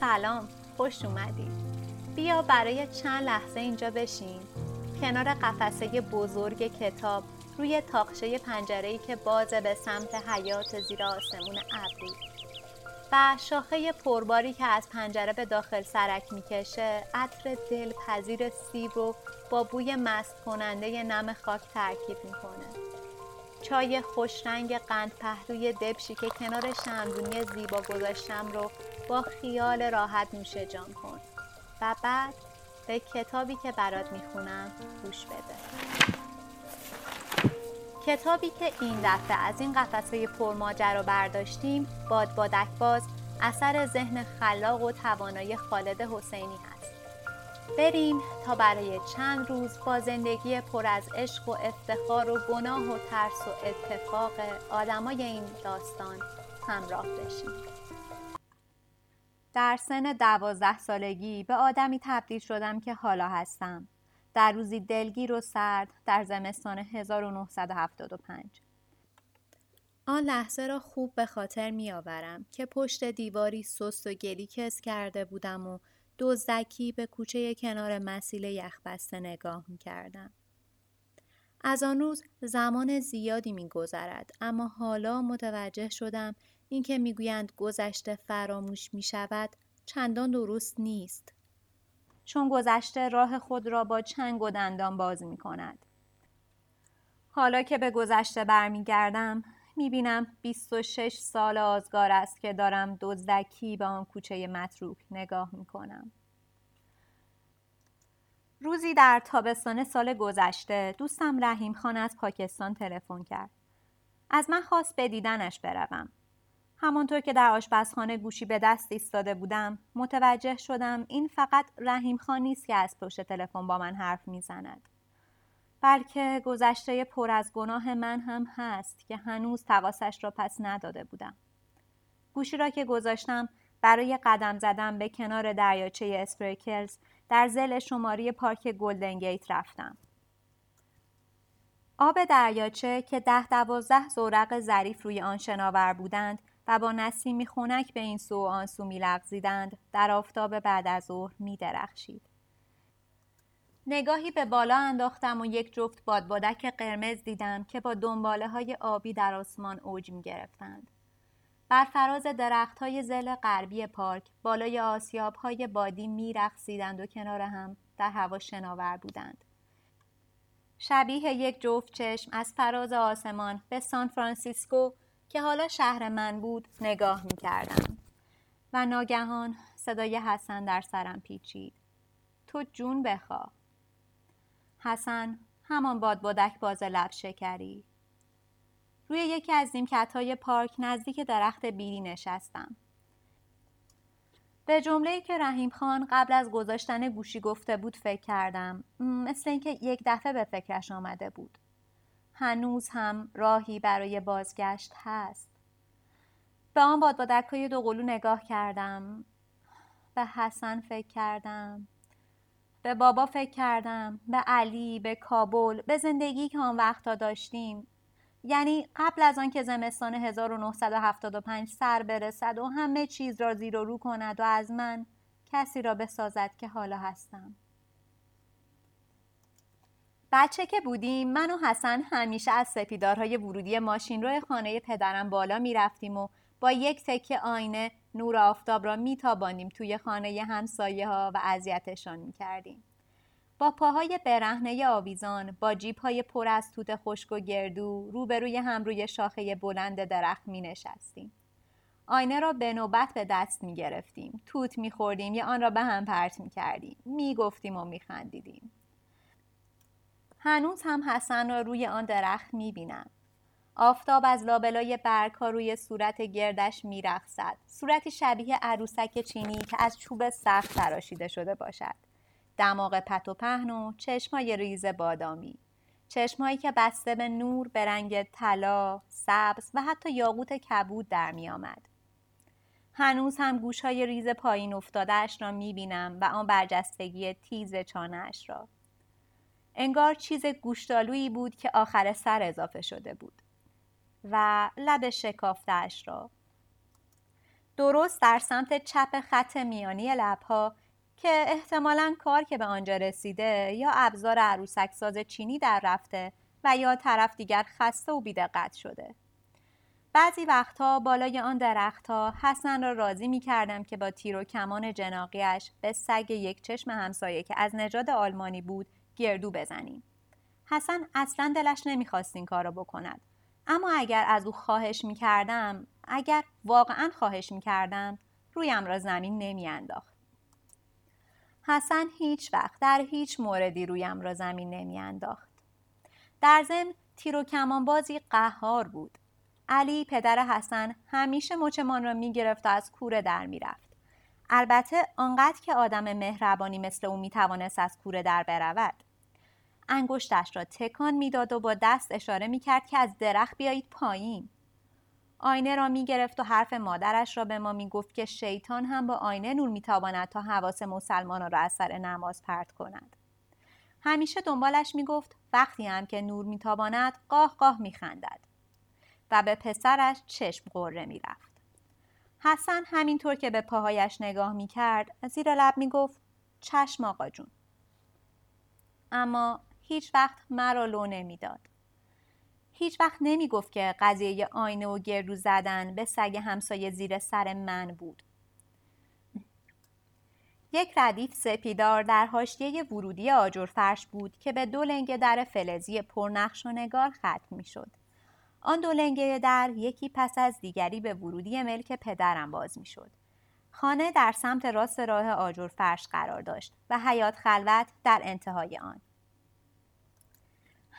سلام خوش اومدی. بیا برای چند لحظه اینجا بشین. کنار قفسه بزرگ کتاب روی تاقشه پنجره‌ای که بازه به سمت حیات زیر آسمون ابری. و شاخه پرباری که از پنجره به داخل سرک می‌کشه عطر دلپذیر سیب رو با بوی مست کننده نم خاک ترکیب می‌کنه. چای خوشرنگ قند پهلوی دبشی که کنار شمدونی زیبا گذاشتم رو با خیال راحت نوشه جان کن. و بعد به کتابی که برات می‌خونم گوش بده. کتابی که این دفعه از این قفسه پرماجرا برداشتیم باد بادک باز اثر ذهن خلاق و توانای خالد حسینی هست. بریم تا برای چند روز با زندگی پر از عشق و افتخار و گناه و ترس و اتفاق آدمای این داستان همراه بشیم. در سن دوازده سالگی به آدمی تبدیل شدم که حالا هستم. در روزی دلگیر و سرد در زمستان 1975 آن لحظه را خوب به خاطر می آورم که پشت دیواری سست و گلی کس کرده بودم و دزدکی به کوچه کنار مسیل یخبسته نگاه می کردم. از آن روز زمان زیادی می گذرد اما حالا متوجه شدم اینکه می‌گویند گذشته فراموش می شود چندان درست نیست. چون گذشته راه خود را با چنگ و دندان باز می کند. حالا که به گذشته برمیگردم می‌بینم 26 سال آزگار است که دارم دزدکی به آن کوچه متروک نگاه می‌کنم. روزی در تابستان سال گذشته دوستم رحیم خان از پاکستان تلفن کرد. از من خواست به دیدنش بروم. همانطور که در آشپزخانه گوشی به دست ایستاده بودم متوجه شدم این فقط رحیم خان نیست که از پشت تلفن با من حرف می‌زند بلکه گذشته پر از گناه من هم هست که هنوز تواسش را پس نداده بودم. گوشی را که گذاشتم برای قدم زدن به کنار دریاچه اسپریکلز در زل شماری پارک گلدن گیت رفتم. آب دریاچه که ده دوازده زورق ظریف روی آن شناور بودند و با نسیمی خونک به این سو و آن سو در آفتاب بعد از ظهر میدرخشید. نگاهی به بالا انداختم و یک جفت بادبادک قرمز دیدم که با دنباله های آبی در آسمان اوج می گرفتند. بر فراز درخت های زل غربی پارک بالای آسیاب های بادی می و کنار هم در هوا شناور بودند. شبیه یک جفت چشم از فراز آسمان به سان فرانسیسکو که حالا شهر من بود نگاه می کردم و ناگهان صدای حسن در سرم پیچید تو جون بخوا حسن همان بادبادک باز لب شکری. روی یکی از نیمکت های پارک نزدیک درخت بیری نشستم. به جمله که رحیم خان قبل از گذاشتن گوشی گفته بود فکر کردم. مثل اینکه یک دفعه به فکرش آمده بود. هنوز هم راهی برای بازگشت هست. به آن بادبادک های دوقلو نگاه کردم. به حسن فکر کردم. به بابا فکر کردم به علی به کابل به زندگی که آن وقتا داشتیم. یعنی قبل از آن که زمستان 1975 سر برسد و همه چیز را زیر و رو کند و از من کسی را بسازد که حالا هستم. بچه که بودیم من و حسن همیشه از سپیدارهای ورودی ماشین روی خانه پدرم بالا می رفتیم و با یک تکه آینه نور آفتاب را می تابانیم توی خانه همسایه ها و اذیتشان می کردیم. با پاهای برهنه آویزان با جیب های پر از توت خشک و گردو روبروی هم روی شاخه بلند درخت می نشستیم. آینه را به نوبت به دست می گرفتیم. توت می خوردیم یا آن را به هم پرت می کردیم. می گفتیم و می خندیدیم. هنوز هم حسن را روی آن درخت می بینم. آفتاب از لابلای برگها روی صورت گردش میرقصد صورتی شبیه عروسک چینی که از چوب سخت تراشیده شده باشد دماغ پت و پهن و چشمای ریز بادامی چشمهایی که بسته به نور به رنگ طلا سبز و حتی یاقوت کبود در می آمد. هنوز هم گوشهای ریز پایین افتادهش را می بینم و آن برجستگی تیز چانهاش را. انگار چیز گوشتالویی بود که آخر سر اضافه شده بود. و لب شکافتش را درست در سمت چپ خط میانی لبها که احتمالا کار که به آنجا رسیده یا ابزار عروسک ساز چینی در رفته و یا طرف دیگر خسته و بیدقت شده. بعضی وقتها بالای آن درختها حسن را راضی می کردم که با تیر و کمان جناقیش به سگ یک چشم همسایه که از نژاد آلمانی بود گردو بزنیم. حسن اصلا دلش نمی‌خواست این کار را بکند. اما اگر از او خواهش می کردم، اگر واقعا خواهش می کردم، رویم را زمین نمی انداخت. حسن هیچ وقت در هیچ موردی رویم را زمین نمی انداخت. در ضمن تیر و کمان بازی قهار بود. علی پدر حسن همیشه مچمان را می‌گرفت و از کوره در می‌رفت. البته آنقدر که آدم مهربانی مثل او می‌توانست از کوره در برود. انگشتش را تکان می‌داد و با دست اشاره می‌کرد که از درخت بیایید پایین. آینه را می‌گرفت و حرف مادرش را به ما می‌گفت که شیطان هم با آینه نور می‌تواند تا حواس مسلمانان را از سر نماز پرت کند. همیشه دنبالش می‌گفت وقتی هم که نور میتاباند قاه قاه میخندد و به پسرش چشم قره می‌رفت حسن همینطور که به پاهایش نگاه می‌کرد زیر لب می‌گفت چشم آقا جون اما هیچ وقت مرا لو نمی‌داد هیچ وقت نمی‌گفت که قضیه آینه و گردو زدن به سگ همسایه زیر سر من بود یک ردیف سپیدار در حاشیه ورودی آجر فرش بود که به دو لنگه در فلزی پرنقش و نگار ختم می شد. آن دو لنگه در یکی پس از دیگری به ورودی ملک پدرم باز می شد. خانه در سمت راست راه آجر فرش قرار داشت و حیات خلوت در انتهای آن.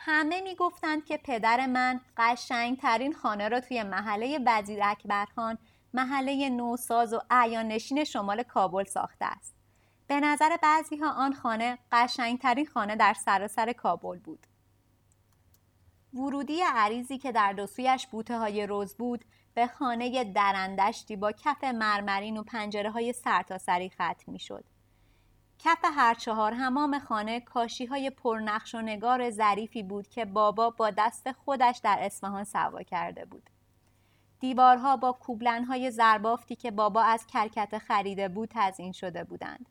همه می گفتند که پدر من قشنگ ترین خانه را توی محله وزیر اکبرخان محله نوساز و اعیان نشین شمال کابل ساخته است. به نظر بعضی ها آن خانه قشنگترین خانه در سراسر کابل بود. ورودی عریضی که در دو سویش بوته های روز بود به خانه درندشتی با کف مرمرین و پنجره های سرتاسری ختم می شد. کف هر چهار همام خانه کاشی های پرنقش و نگار ظریفی بود که بابا با دست خودش در اصفهان سوا کرده بود. دیوارها با کوبلنهای زربافتی که بابا از کرکت خریده بود تزین شده بودند.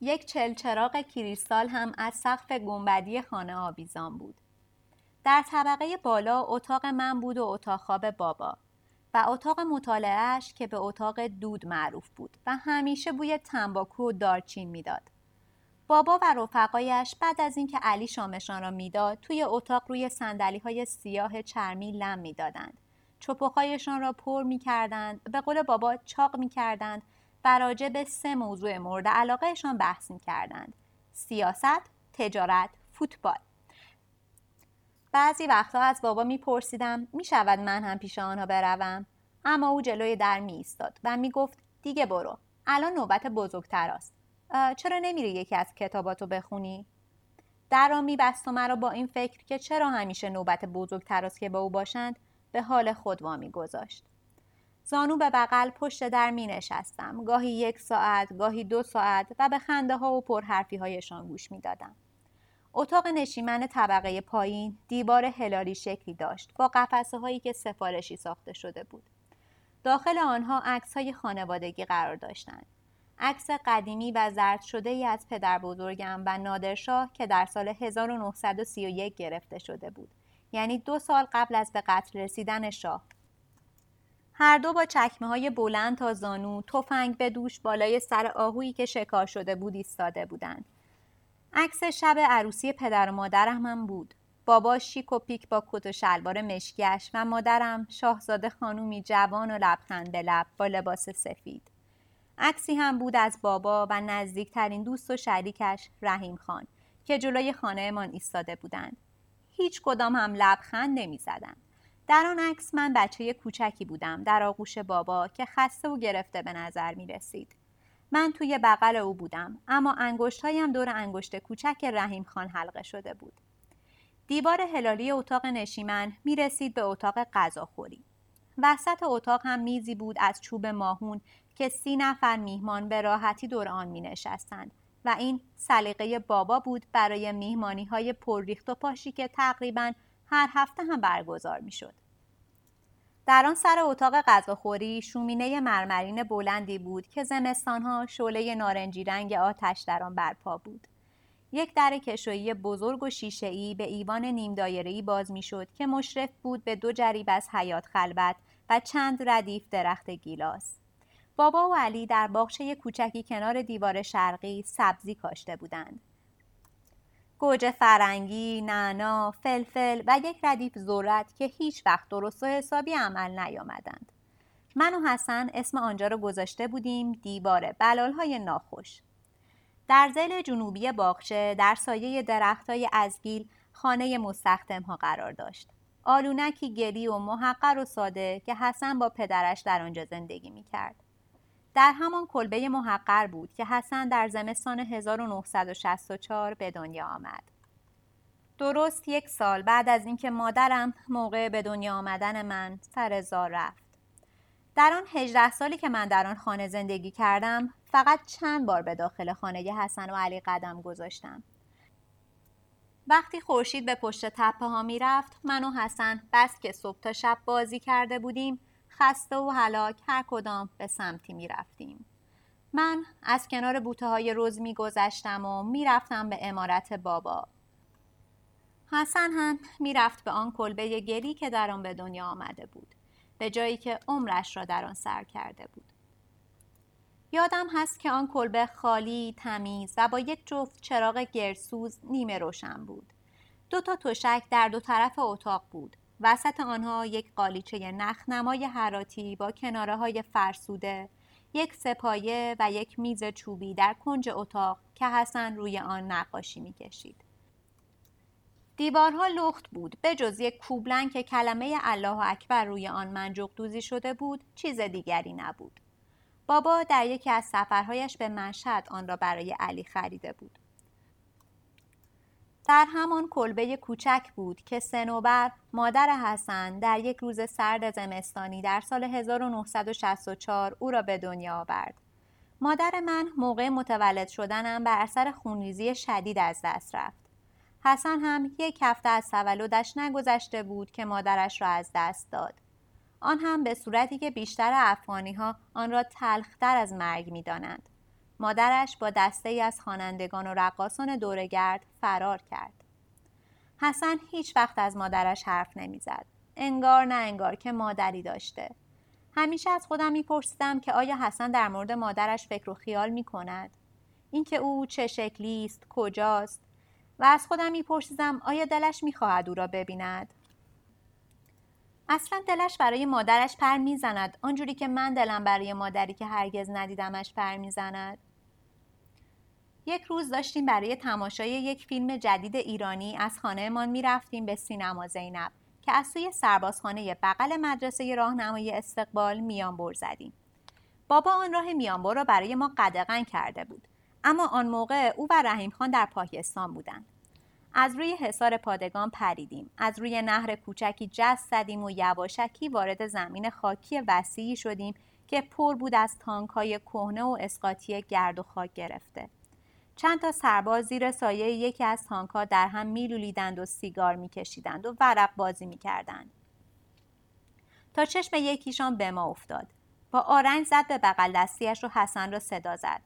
یک چلچراغ کریستال هم از سقف گنبدی خانه آویزان بود. در طبقه بالا اتاق من بود و اتاق خواب بابا و اتاق مطالعهش که به اتاق دود معروف بود و همیشه بوی تنباکو و دارچین می‌داد. بابا و رفقایش بعد از اینکه علی شامشان را می‌داد توی اتاق روی سندلی های سیاه چرمی لم می‌دادند. چپخایشان را پر می‌کردند به قول بابا چاق می‌کردند و راجع به سه موضوع مورد علاقهشان بحث می کردند. سیاست، تجارت، فوتبال. بعضی وقتها از بابا میپرسیدم می شود من هم پیش آنها بروم؟ اما او جلوی در می ایستاد و می گفت دیگه برو. الان نوبت بزرگتر است. چرا نمیری یکی از کتاباتو بخونی؟ در را میبست و مرا با این فکر که چرا همیشه نوبت بزرگتر است که با او باشند به حال خود وامی گذاشت. زانو به بغل پشت در می نشستم. گاهی یک ساعت، گاهی دو ساعت و به خنده ها و پرحرفی هایشان گوش می دادم. اتاق نشیمن طبقه پایین دیوار هلالی شکلی داشت با قفسه هایی که سفارشی ساخته شده بود. داخل آنها عکس های خانوادگی قرار داشتند. عکس قدیمی و زرد شده ای از پدر بزرگم و نادرشاه که در سال 1931 گرفته شده بود. یعنی دو سال قبل از به قتل رسیدن شاه هر دو با چکمه های بلند تا زانو تفنگ به دوش بالای سر آهویی که شکار شده بود ایستاده بودند عکس شب عروسی پدر و مادرم هم بود بابا شیک و پیک با کت و شلوار مشکیش و مادرم شاهزاده خانومی جوان و لبخند به لب با لباس سفید عکسی هم بود از بابا و نزدیکترین دوست و شریکش رحیم خان که جلوی خانهمان ایستاده بودند هیچ کدام هم لبخند نمی زدند. در آن عکس من بچه کوچکی بودم در آغوش بابا که خسته و گرفته به نظر می رسید. من توی بغل او بودم اما انگشت هایم دور انگشت کوچک رحیم خان حلقه شده بود. دیوار هلالی اتاق نشیمن می رسید به اتاق غذاخوری. وسط اتاق هم میزی بود از چوب ماهون که سی نفر میهمان به راحتی دور آن می نشستند و این سلیقه بابا بود برای میهمانی های پرریخت و پاشی که تقریباً هر هفته هم برگزار می شد. در آن سر اتاق غذاخوری شومینه مرمرین بلندی بود که زمستانها شعله نارنجی رنگ آتش در آن برپا بود. یک در کشویی بزرگ و شیشهای به ایوان نیم دایره‌ای باز می‌شد که مشرف بود به دو جریب از حیات خلوت و چند ردیف درخت گیلاس. بابا و علی در باغچه کوچکی کنار دیوار شرقی سبزی کاشته بودند. گوجه فرنگی، نعنا، فلفل و یک ردیف ذرت که هیچ وقت درست و حسابی عمل نیامدند. من و حسن اسم آنجا را گذاشته بودیم دیوار بلالهای ناخوش. در زل جنوبی باغچه در سایه درختای ازگیل خانه مستخدم ها قرار داشت. آلونکی گلی و محقر و ساده که حسن با پدرش در آنجا زندگی می کرد. در همان کلبه محقر بود که حسن در زمستان 1964 به دنیا آمد. درست یک سال بعد از اینکه مادرم موقع به دنیا آمدن من سر زار رفت. در آن 18 سالی که من در آن خانه زندگی کردم فقط چند بار به داخل خانه حسن و علی قدم گذاشتم. وقتی خورشید به پشت تپه ها می رفت من و حسن بس که صبح تا شب بازی کرده بودیم خسته و هلاک هر کدام به سمتی می رفتیم. من از کنار بوته های روز می گذشتم و می رفتم به امارت بابا. حسن هم می رفت به آن کلبه گلی که در آن به دنیا آمده بود. به جایی که عمرش را در آن سر کرده بود. یادم هست که آن کلبه خالی، تمیز و با یک جفت چراغ گرسوز نیمه روشن بود. دو تا تشک در دو طرف اتاق بود وسط آنها یک قالیچه نخنمای حراتی با کناره های فرسوده یک سپایه و یک میز چوبی در کنج اتاق که حسن روی آن نقاشی می‌کشید. دیوارها لخت بود به جز یک کوبلن که کلمه الله اکبر روی آن منجوق دوزی شده بود چیز دیگری نبود. بابا در یکی از سفرهایش به مشهد آن را برای علی خریده بود. در همان کلبه کوچک بود که سنوبر مادر حسن در یک روز سرد زمستانی در سال 1964 او را به دنیا آورد. مادر من موقع متولد شدنم بر اثر خونریزی شدید از دست رفت. حسن هم یک هفته از تولدش نگذشته بود که مادرش را از دست داد. آن هم به صورتی که بیشتر افغانی ها آن را تلختر از مرگ می دانند. مادرش با دسته ای از خوانندگان و رقاسان دورگرد فرار کرد. حسن هیچ وقت از مادرش حرف نمی‌زد. انگار نه انگار که مادری داشته. همیشه از خودم میپرسیدم که آیا حسن در مورد مادرش فکر و خیال می کند؟ اینکه او چه شکلی است، کجاست؟ و از خودم میپرسیدم آیا دلش می‌خواهد او را ببیند؟ اصلا دلش برای مادرش پر می‌زند آنجوری که من دلم برای مادری که هرگز ندیدمش پر می‌زند یک روز داشتیم برای تماشای یک فیلم جدید ایرانی از خانهمان می‌رفتیم به سینما زینب که از سوی سربازخانه بغل مدرسه راهنمایی استقبال میانبر زدیم. بابا آن راه میانبر را برای ما قدغن کرده بود اما آن موقع او و رحیم خان در پاکستان بودند. از روی حصار پادگان پریدیم از روی نهر کوچکی جست زدیم و یواشکی وارد زمین خاکی وسیعی شدیم که پر بود از تانکهای کهنه و اسقاطی گرد و خاک گرفته. چند تا سرباز زیر سایه یکی از تانکها در هم میلولیدند و سیگار میکشیدند و ورق بازی می‌کردند. تا چشم یکیشان به ما افتاد. با آرنج زد به بغل دستیش و حسن را صدا زد.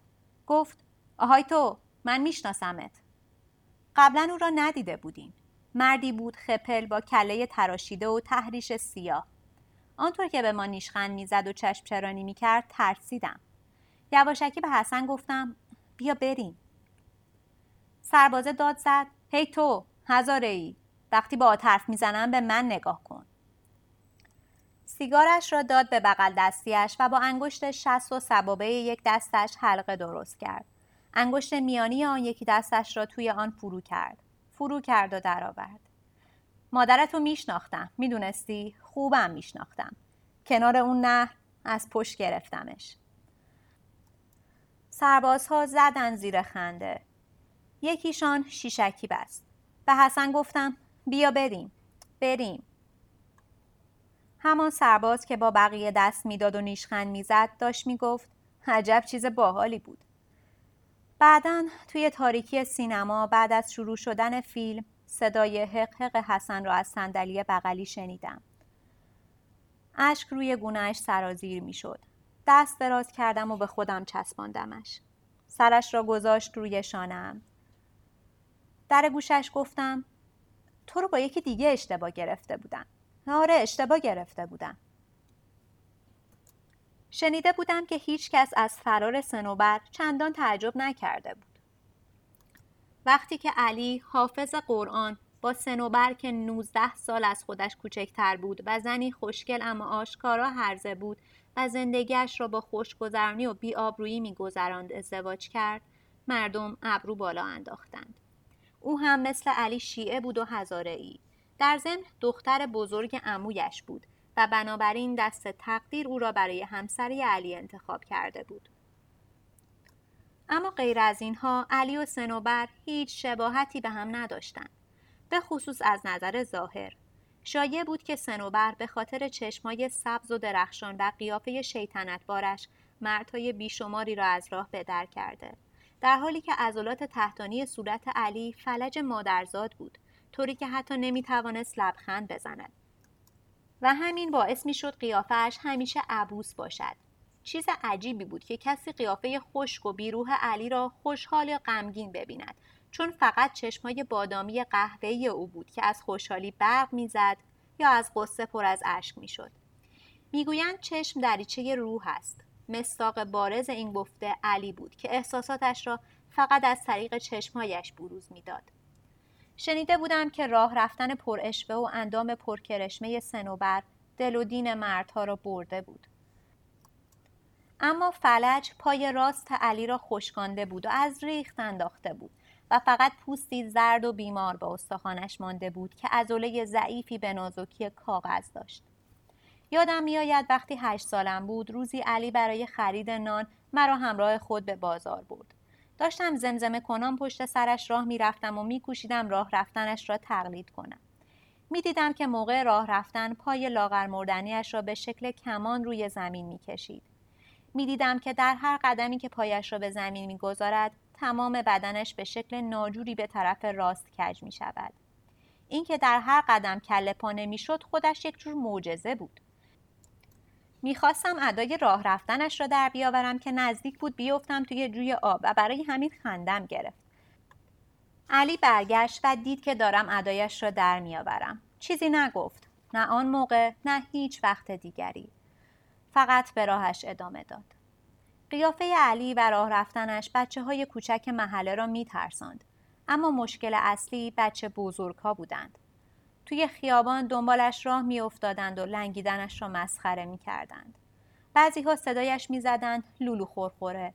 گفت آهای تو من میشناسمت. قبلا او را ندیده بودیم. مردی بود خپل با کله تراشیده و تحریش سیاه. آنطور که به ما نیشخند می‌زد و چشم چرانی می‌کرد ترسیدم. یواشکی به حسن گفتم بیا بریم. سربازه داد زد. هی تو هزاره ای وقتی با حرف می‌زنم به من نگاه کن. سیگارش را داد به بغل دستیش و با انگشت شست و سبابه یک دستش حلقه درست کرد. انگشت میانی آن یکی دستش را توی آن فرو کرد. فرو کرد و درآورد. مادرتو میشناختم. می‌دونستی؟ خوبم میشناختم. کنار اون نهر از پشت گرفتمش. سربازها زدن زیر خنده. یکیشان شیشکی بست به حسن گفتم بیا بریم. بریم. همان سرباز که با بقیه دست می‌داد و نیشخند می‌زد داشت می‌گفت عجب چیز باحالی بود. بعدا توی تاریکی سینما بعد از شروع شدن فیلم صدای حق حق حسن را از صندلی بغلی شنیدم. اشک روی گونهش سرازیر می‌شد. دست دراز کردم و به خودم چسباندمش. سرش را گذاشت روی شانم در گوشش گفتم تو رو با یکی دیگه اشتباه گرفته بودم. آره اشتباه گرفته بودم. شنیده بودم که هیچ کس از فرار سنوبر چندان تعجب نکرده بود. وقتی که علی حافظ قرآن با سنوبر که 19 سال از خودش کوچکتر بود و زنی خوشگل اما آشکارا هرزه بود و زندگیش را با خوشگذرانی و بیآبرویی میگذراند ازدواج کرد مردم ابرو بالا انداختند. او هم مثل علی شیعه بود و هزاره ای در ضمن دختر بزرگ عمویش بود و بنابراین دست تقدیر او را برای همسری علی انتخاب کرده بود. اما غیر از اینها علی و سنوبر هیچ شباهتی به هم نداشتند به خصوص از نظر ظاهر. شایع بود که سنوبر به خاطر چشمای سبز و درخشان و قیافه شیطنت بارش مردهای بیشماری را از راه بدر کرده. در حالی که عضلات تحتانی صورت علی فلج مادرزاد بود طوری که حتی نمی‌توانست لبخند بزند. و همین باعث می‌شد قیافهش همیشه عبوس باشد. چیز عجیبی بود که کسی قیافه خشک و بیروح علی را خوشحال یا غمگین ببیند چون فقط چشمای بادامی قهوه‌ای او بود که از خوشحالی برق می‌زد یا از قصه پر از اشک می‌شد. می‌گویند چشم دریچه روح است. مستاق بارز این گفته علی بود که احساساتش را فقط از طریق چشمهایش بروز می‌داد. شنیده بودم که راه رفتن پراشبه و اندام پرکرشمه سنوبر دل و دین مردها را برده بود. اما فلج پای راست علی را خشکانده بود و از ریخت انداخته بود و فقط پوستی زرد و بیمار به استخوانش مانده بود که عضله ضعیفی به نازکی کاغذ داشت. یادم میآید وقتی هشت سالم بود روزی علی برای خرید نان مرا همراه خود به بازار برد داشتم زمزمه کنان پشت سرش راه می‌رفتم و میکوشیدم راه رفتنش را تقلید کنم می‌دیدم که موقع راه رفتن پای لاغر مردنیش را به شکل کمان روی زمین می‌کشید می‌دیدم که در هر قدمی که پایش را به زمین می‌گذارد تمام بدنش به شکل ناجوری به طرف راست کج می شود. اینکه در هر قدم کله پا نمی‌شد خودش یک جور معجزه بود. می‌خواستم ادای راه رفتنش را در بیاورم که نزدیک بود بیفتم توی جوی آب و برای همین خندم گرفت. علی برگشت و دید که دارم ادایش را در میآورم. چیزی نگفت. نه آن موقع نه هیچ وقت دیگری. فقط به راهش ادامه داد. قیافه علی و راه رفتنش بچه های کوچک محله را می ترساند. اما مشکل اصلی بچه بزرگ ها بودند. توی خیابان دنبالش راه می افتادند و لنگیدنش را مسخره می کردند. بعضی ها صدایش می زدند لولو خورخوره.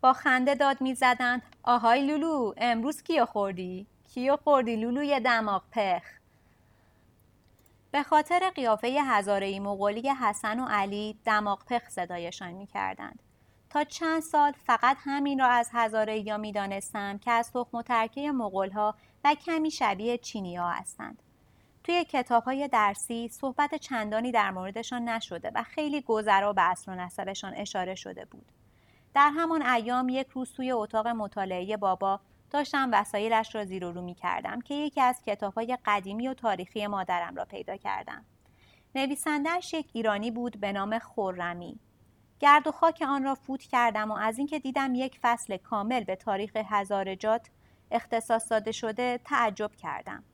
با خنده داد می زدند آهای لولو امروز کیو خوردی؟ کیو خوردی لولوی دماغ پخ؟ به خاطر قیافه هزاره مغولی حسن و علی دماغ پخ صدایشان می کردند. تا چند سال فقط همین را از هزاره یا می دانستم که از تخم و ترکه مغول ها و کمی شبیه چینی ها هستند. توی کتاب های درسی صحبت چندانی در موردشان نشده و خیلی گذرا به اصل و نسبشان اشاره شده بود. در همان ایام یک روز توی اتاق مطالعه بابا داشتم وسایلش را زیر و رو می کردم که یکی از های قدیمی و تاریخی مادرم را پیدا کردم. نویسندهش یک ایرانی بود به نام خورمی. گرد و خاک آن را فوت کردم و از اینکه دیدم یک فصل کامل به تاریخ هزارجات اختصاص داده شده تعجب کردم.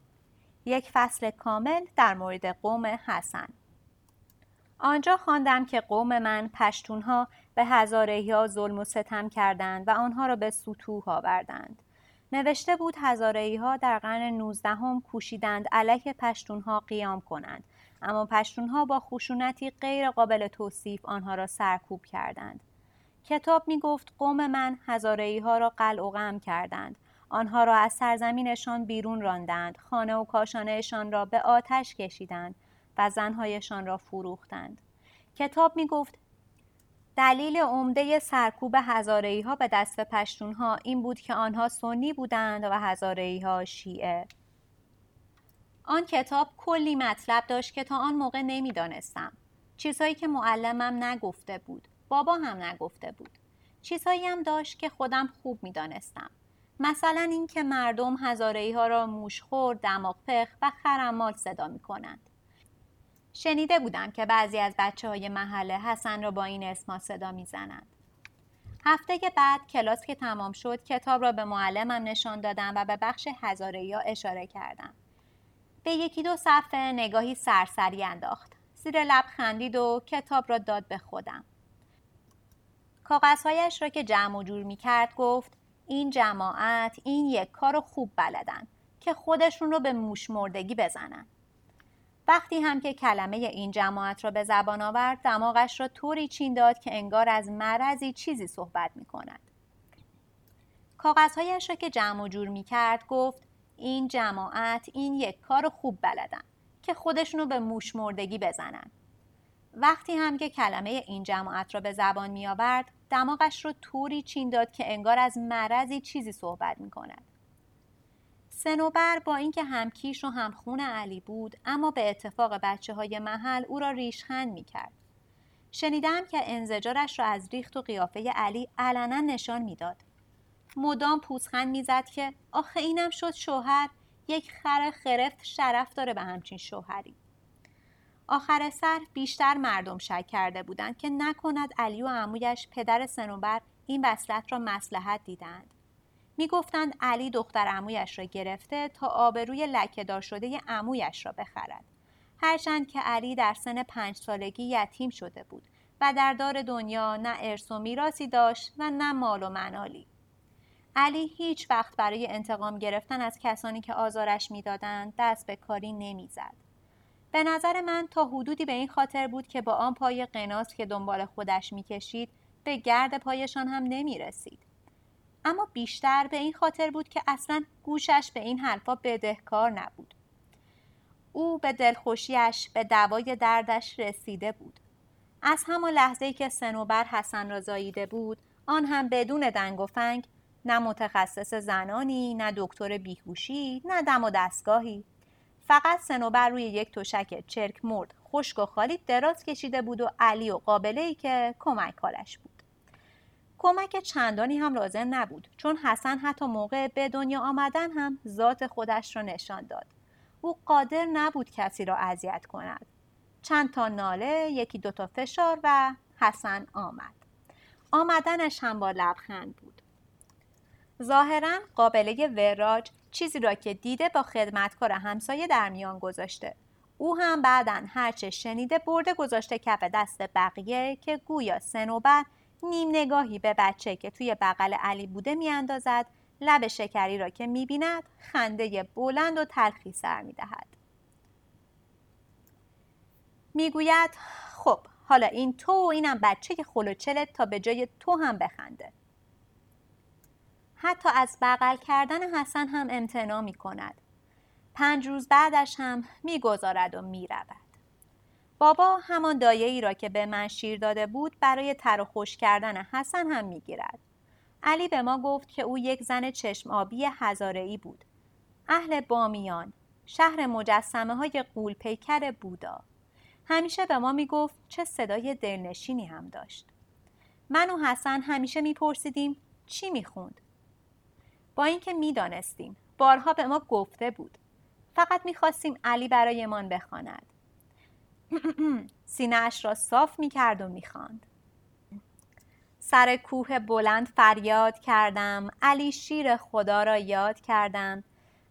یک فصل کامل در مورد قوم حسن. آنجا خواندم که قوم من پشتونها به هزارهی ها ظلم و ستم کردند و آنها را به سطوح آوردند. نوشته بود هزارهی ها در قرن 19 هم کوشیدند علیه ها قیام کنند اما ها با خشونتی غیر قابل توصیف آنها را سرکوب کردند کتاب می گفت قوم من هزارهی ها را قلع و غم کردند آنها را از سرزمینشان بیرون راندند خانه و کاشانهشان را به آتش کشیدند و زنهایشان را فروختند کتاب می گفت دلیل عمده سرکوب هزارهی ها به دست پشتون ها این بود که آنها سنی بودند و هزارهی ها شیعه. آن کتاب کلی مطلب داشت که تا آن موقع نمی‌دانستم. چیزهایی که معلمم نگفته بود. بابا هم نگفته بود. چیزهایی هم داشت که خودم خوب می‌دانستم. مثلا اینکه مردم هزارهی ها را موشخور، دماغ پخ و خرمال صدا می کنند. شنیده بودم که بعضی از بچه های محله حسن را با این اسما صدا می‌زنند. هفته بعد کلاس که تمام شد کتاب را به معلمم نشان دادم و به بخش هزاره یا اشاره کردم. به یکی دو صفحه نگاهی سرسری انداخت. زیر لب خندید و کتاب را داد به خودم. کاغذهایش را که جمع و جور می کرد گفت این جماعت این یک کار خوب بلدن که خودشون رو به موش مردگی بزنن. وقتی هم که کلمه این جماعت را به زبان آورد دماغش را طوری چین داد که انگار از مرضی چیزی صحبت می کند. کاغذهایش را که جمع و جور می کرد گفت این جماعت این یک کار خوب بلدن که خودشونو به موش مردگی بزنن. وقتی هم که کلمه این جماعت را به زبان می آورد دماغش رو طوری چین داد که انگار از مرضی چیزی صحبت می کند. سنوبر با اینکه همکیش و همخون علی بود اما به اتفاق بچه های محل او را ریشخند می کرد. شنیدم که انزجارش را از ریخت و قیافه علی علنا نشان می‌داد. مدام پوزخند می‌زد که آخه اینم شد شوهر یک خر خرفت شرف داره به همچین شوهری. آخر سر بیشتر مردم شک کرده بودند که نکند علی و عمویش پدر سنوبر این وصلت را مسلحت دیدند. می‌گفتند علی دختر عمویش را گرفته تا آبروی لکهدار شده عمویش را بخرد. هرچند که علی در سن پنج سالگی یتیم شده بود و در دار دنیا نه ارث و میراثی داشت و نه مال و منالی. علی هیچ وقت برای انتقام گرفتن از کسانی که آزارش می‌دادند دست به کاری نمی‌زد. به نظر من تا حدودی به این خاطر بود که با آن پای قناس که دنبال خودش می‌کشید به گرد پایشان هم نمی رسید. اما بیشتر به این خاطر بود که اصلا گوشش به این حرفا بدهکار نبود. او به دلخوشیش به دوای دردش رسیده بود. از همان لحظه که سنوبر حسن را زاییده بود آن هم بدون دنگ و فنگ نه متخصص زنانی نه دکتر بیهوشی نه دم و دستگاهی فقط سنوبر روی یک تشک چرک مرد. خشک و خالی دراز کشیده بود و علی و قابله ای که کمک کارش بود. کمک چندانی هم لازم نبود چون حسن حتی موقع به دنیا آمدن هم ذات خودش را نشان داد. او قادر نبود کسی را اذیت کند. چند تا ناله یکی دوتا فشار و حسن آمد. آمدنش هم با لبخند بود. ظاهرا قابله وراج چیزی را که دیده با خدمتکار همسایه در میان گذاشته. او هم بعدا هرچه شنیده برده گذاشته کف دست بقیه که گویا سنوبر نیم نگاهی به بچه که توی بغل علی بوده میاندازد لب شکری را که می‌بیند خنده بلند و تلخی سر می‌دهد. می‌گوید خب حالا این تو و اینم بچه که خلوچلت تا به جای تو هم بخنده. حتی از بغل کردن حسن هم امتناع می کند. پنج روز بعدش هم می‌گذارد و می‌رود. بابا همان دایه ای را که به من شیر داده بود برای تر و خوش کردن حسن هم می‌گیرد. علی به ما گفت که او یک زن چشم آبی ای بود. اهل بامیان، شهر مجسمه های قول پیکر بودا. همیشه به ما می‌گفت چه صدای دلنشینی هم داشت. من و حسن همیشه میپرسیدیم چی می‌خوند؟ با اینکه می‌دانستیم بارها به ما گفته بود. فقط می‌خواستیم علی برایمان بخواند. سینهاش را صاف می‌کرد و می‌خواند. سر کوه بلند فریاد کردم. علی شیر خدا را یاد کردم.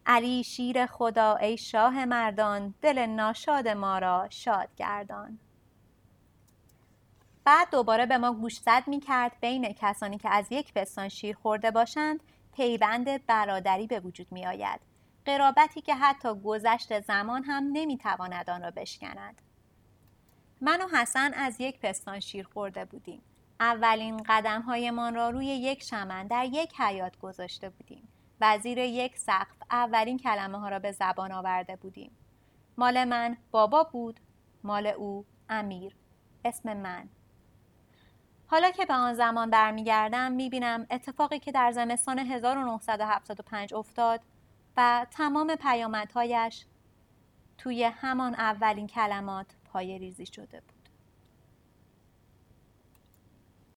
علی شیر خدا ای شاه مردان دل ناشاد ما را شاد گردان. بعد دوباره به ما گوشزد می کرد بین کسانی که از یک پستان شیر خورده باشند پیوند برادری به وجود می آید. قرابتی که حتی گذشت زمان هم نمی تواند آن را بشکند. من و حسن از یک پستان شیر خورده بودیم. اولین قدم هایمان را روی یک شمن در یک حیات گذاشته بودیم. وزیر یک سقف اولین کلمه ها را به زبان آورده بودیم. مال من بابا بود، مال او امیر، اسم من حالا که به آن زمان برمیگردم می‌بینم اتفاقی که در زمستان 1975 افتاد و تمام پیامدهایش توی همان اولین کلمات پای ریزی شده بود.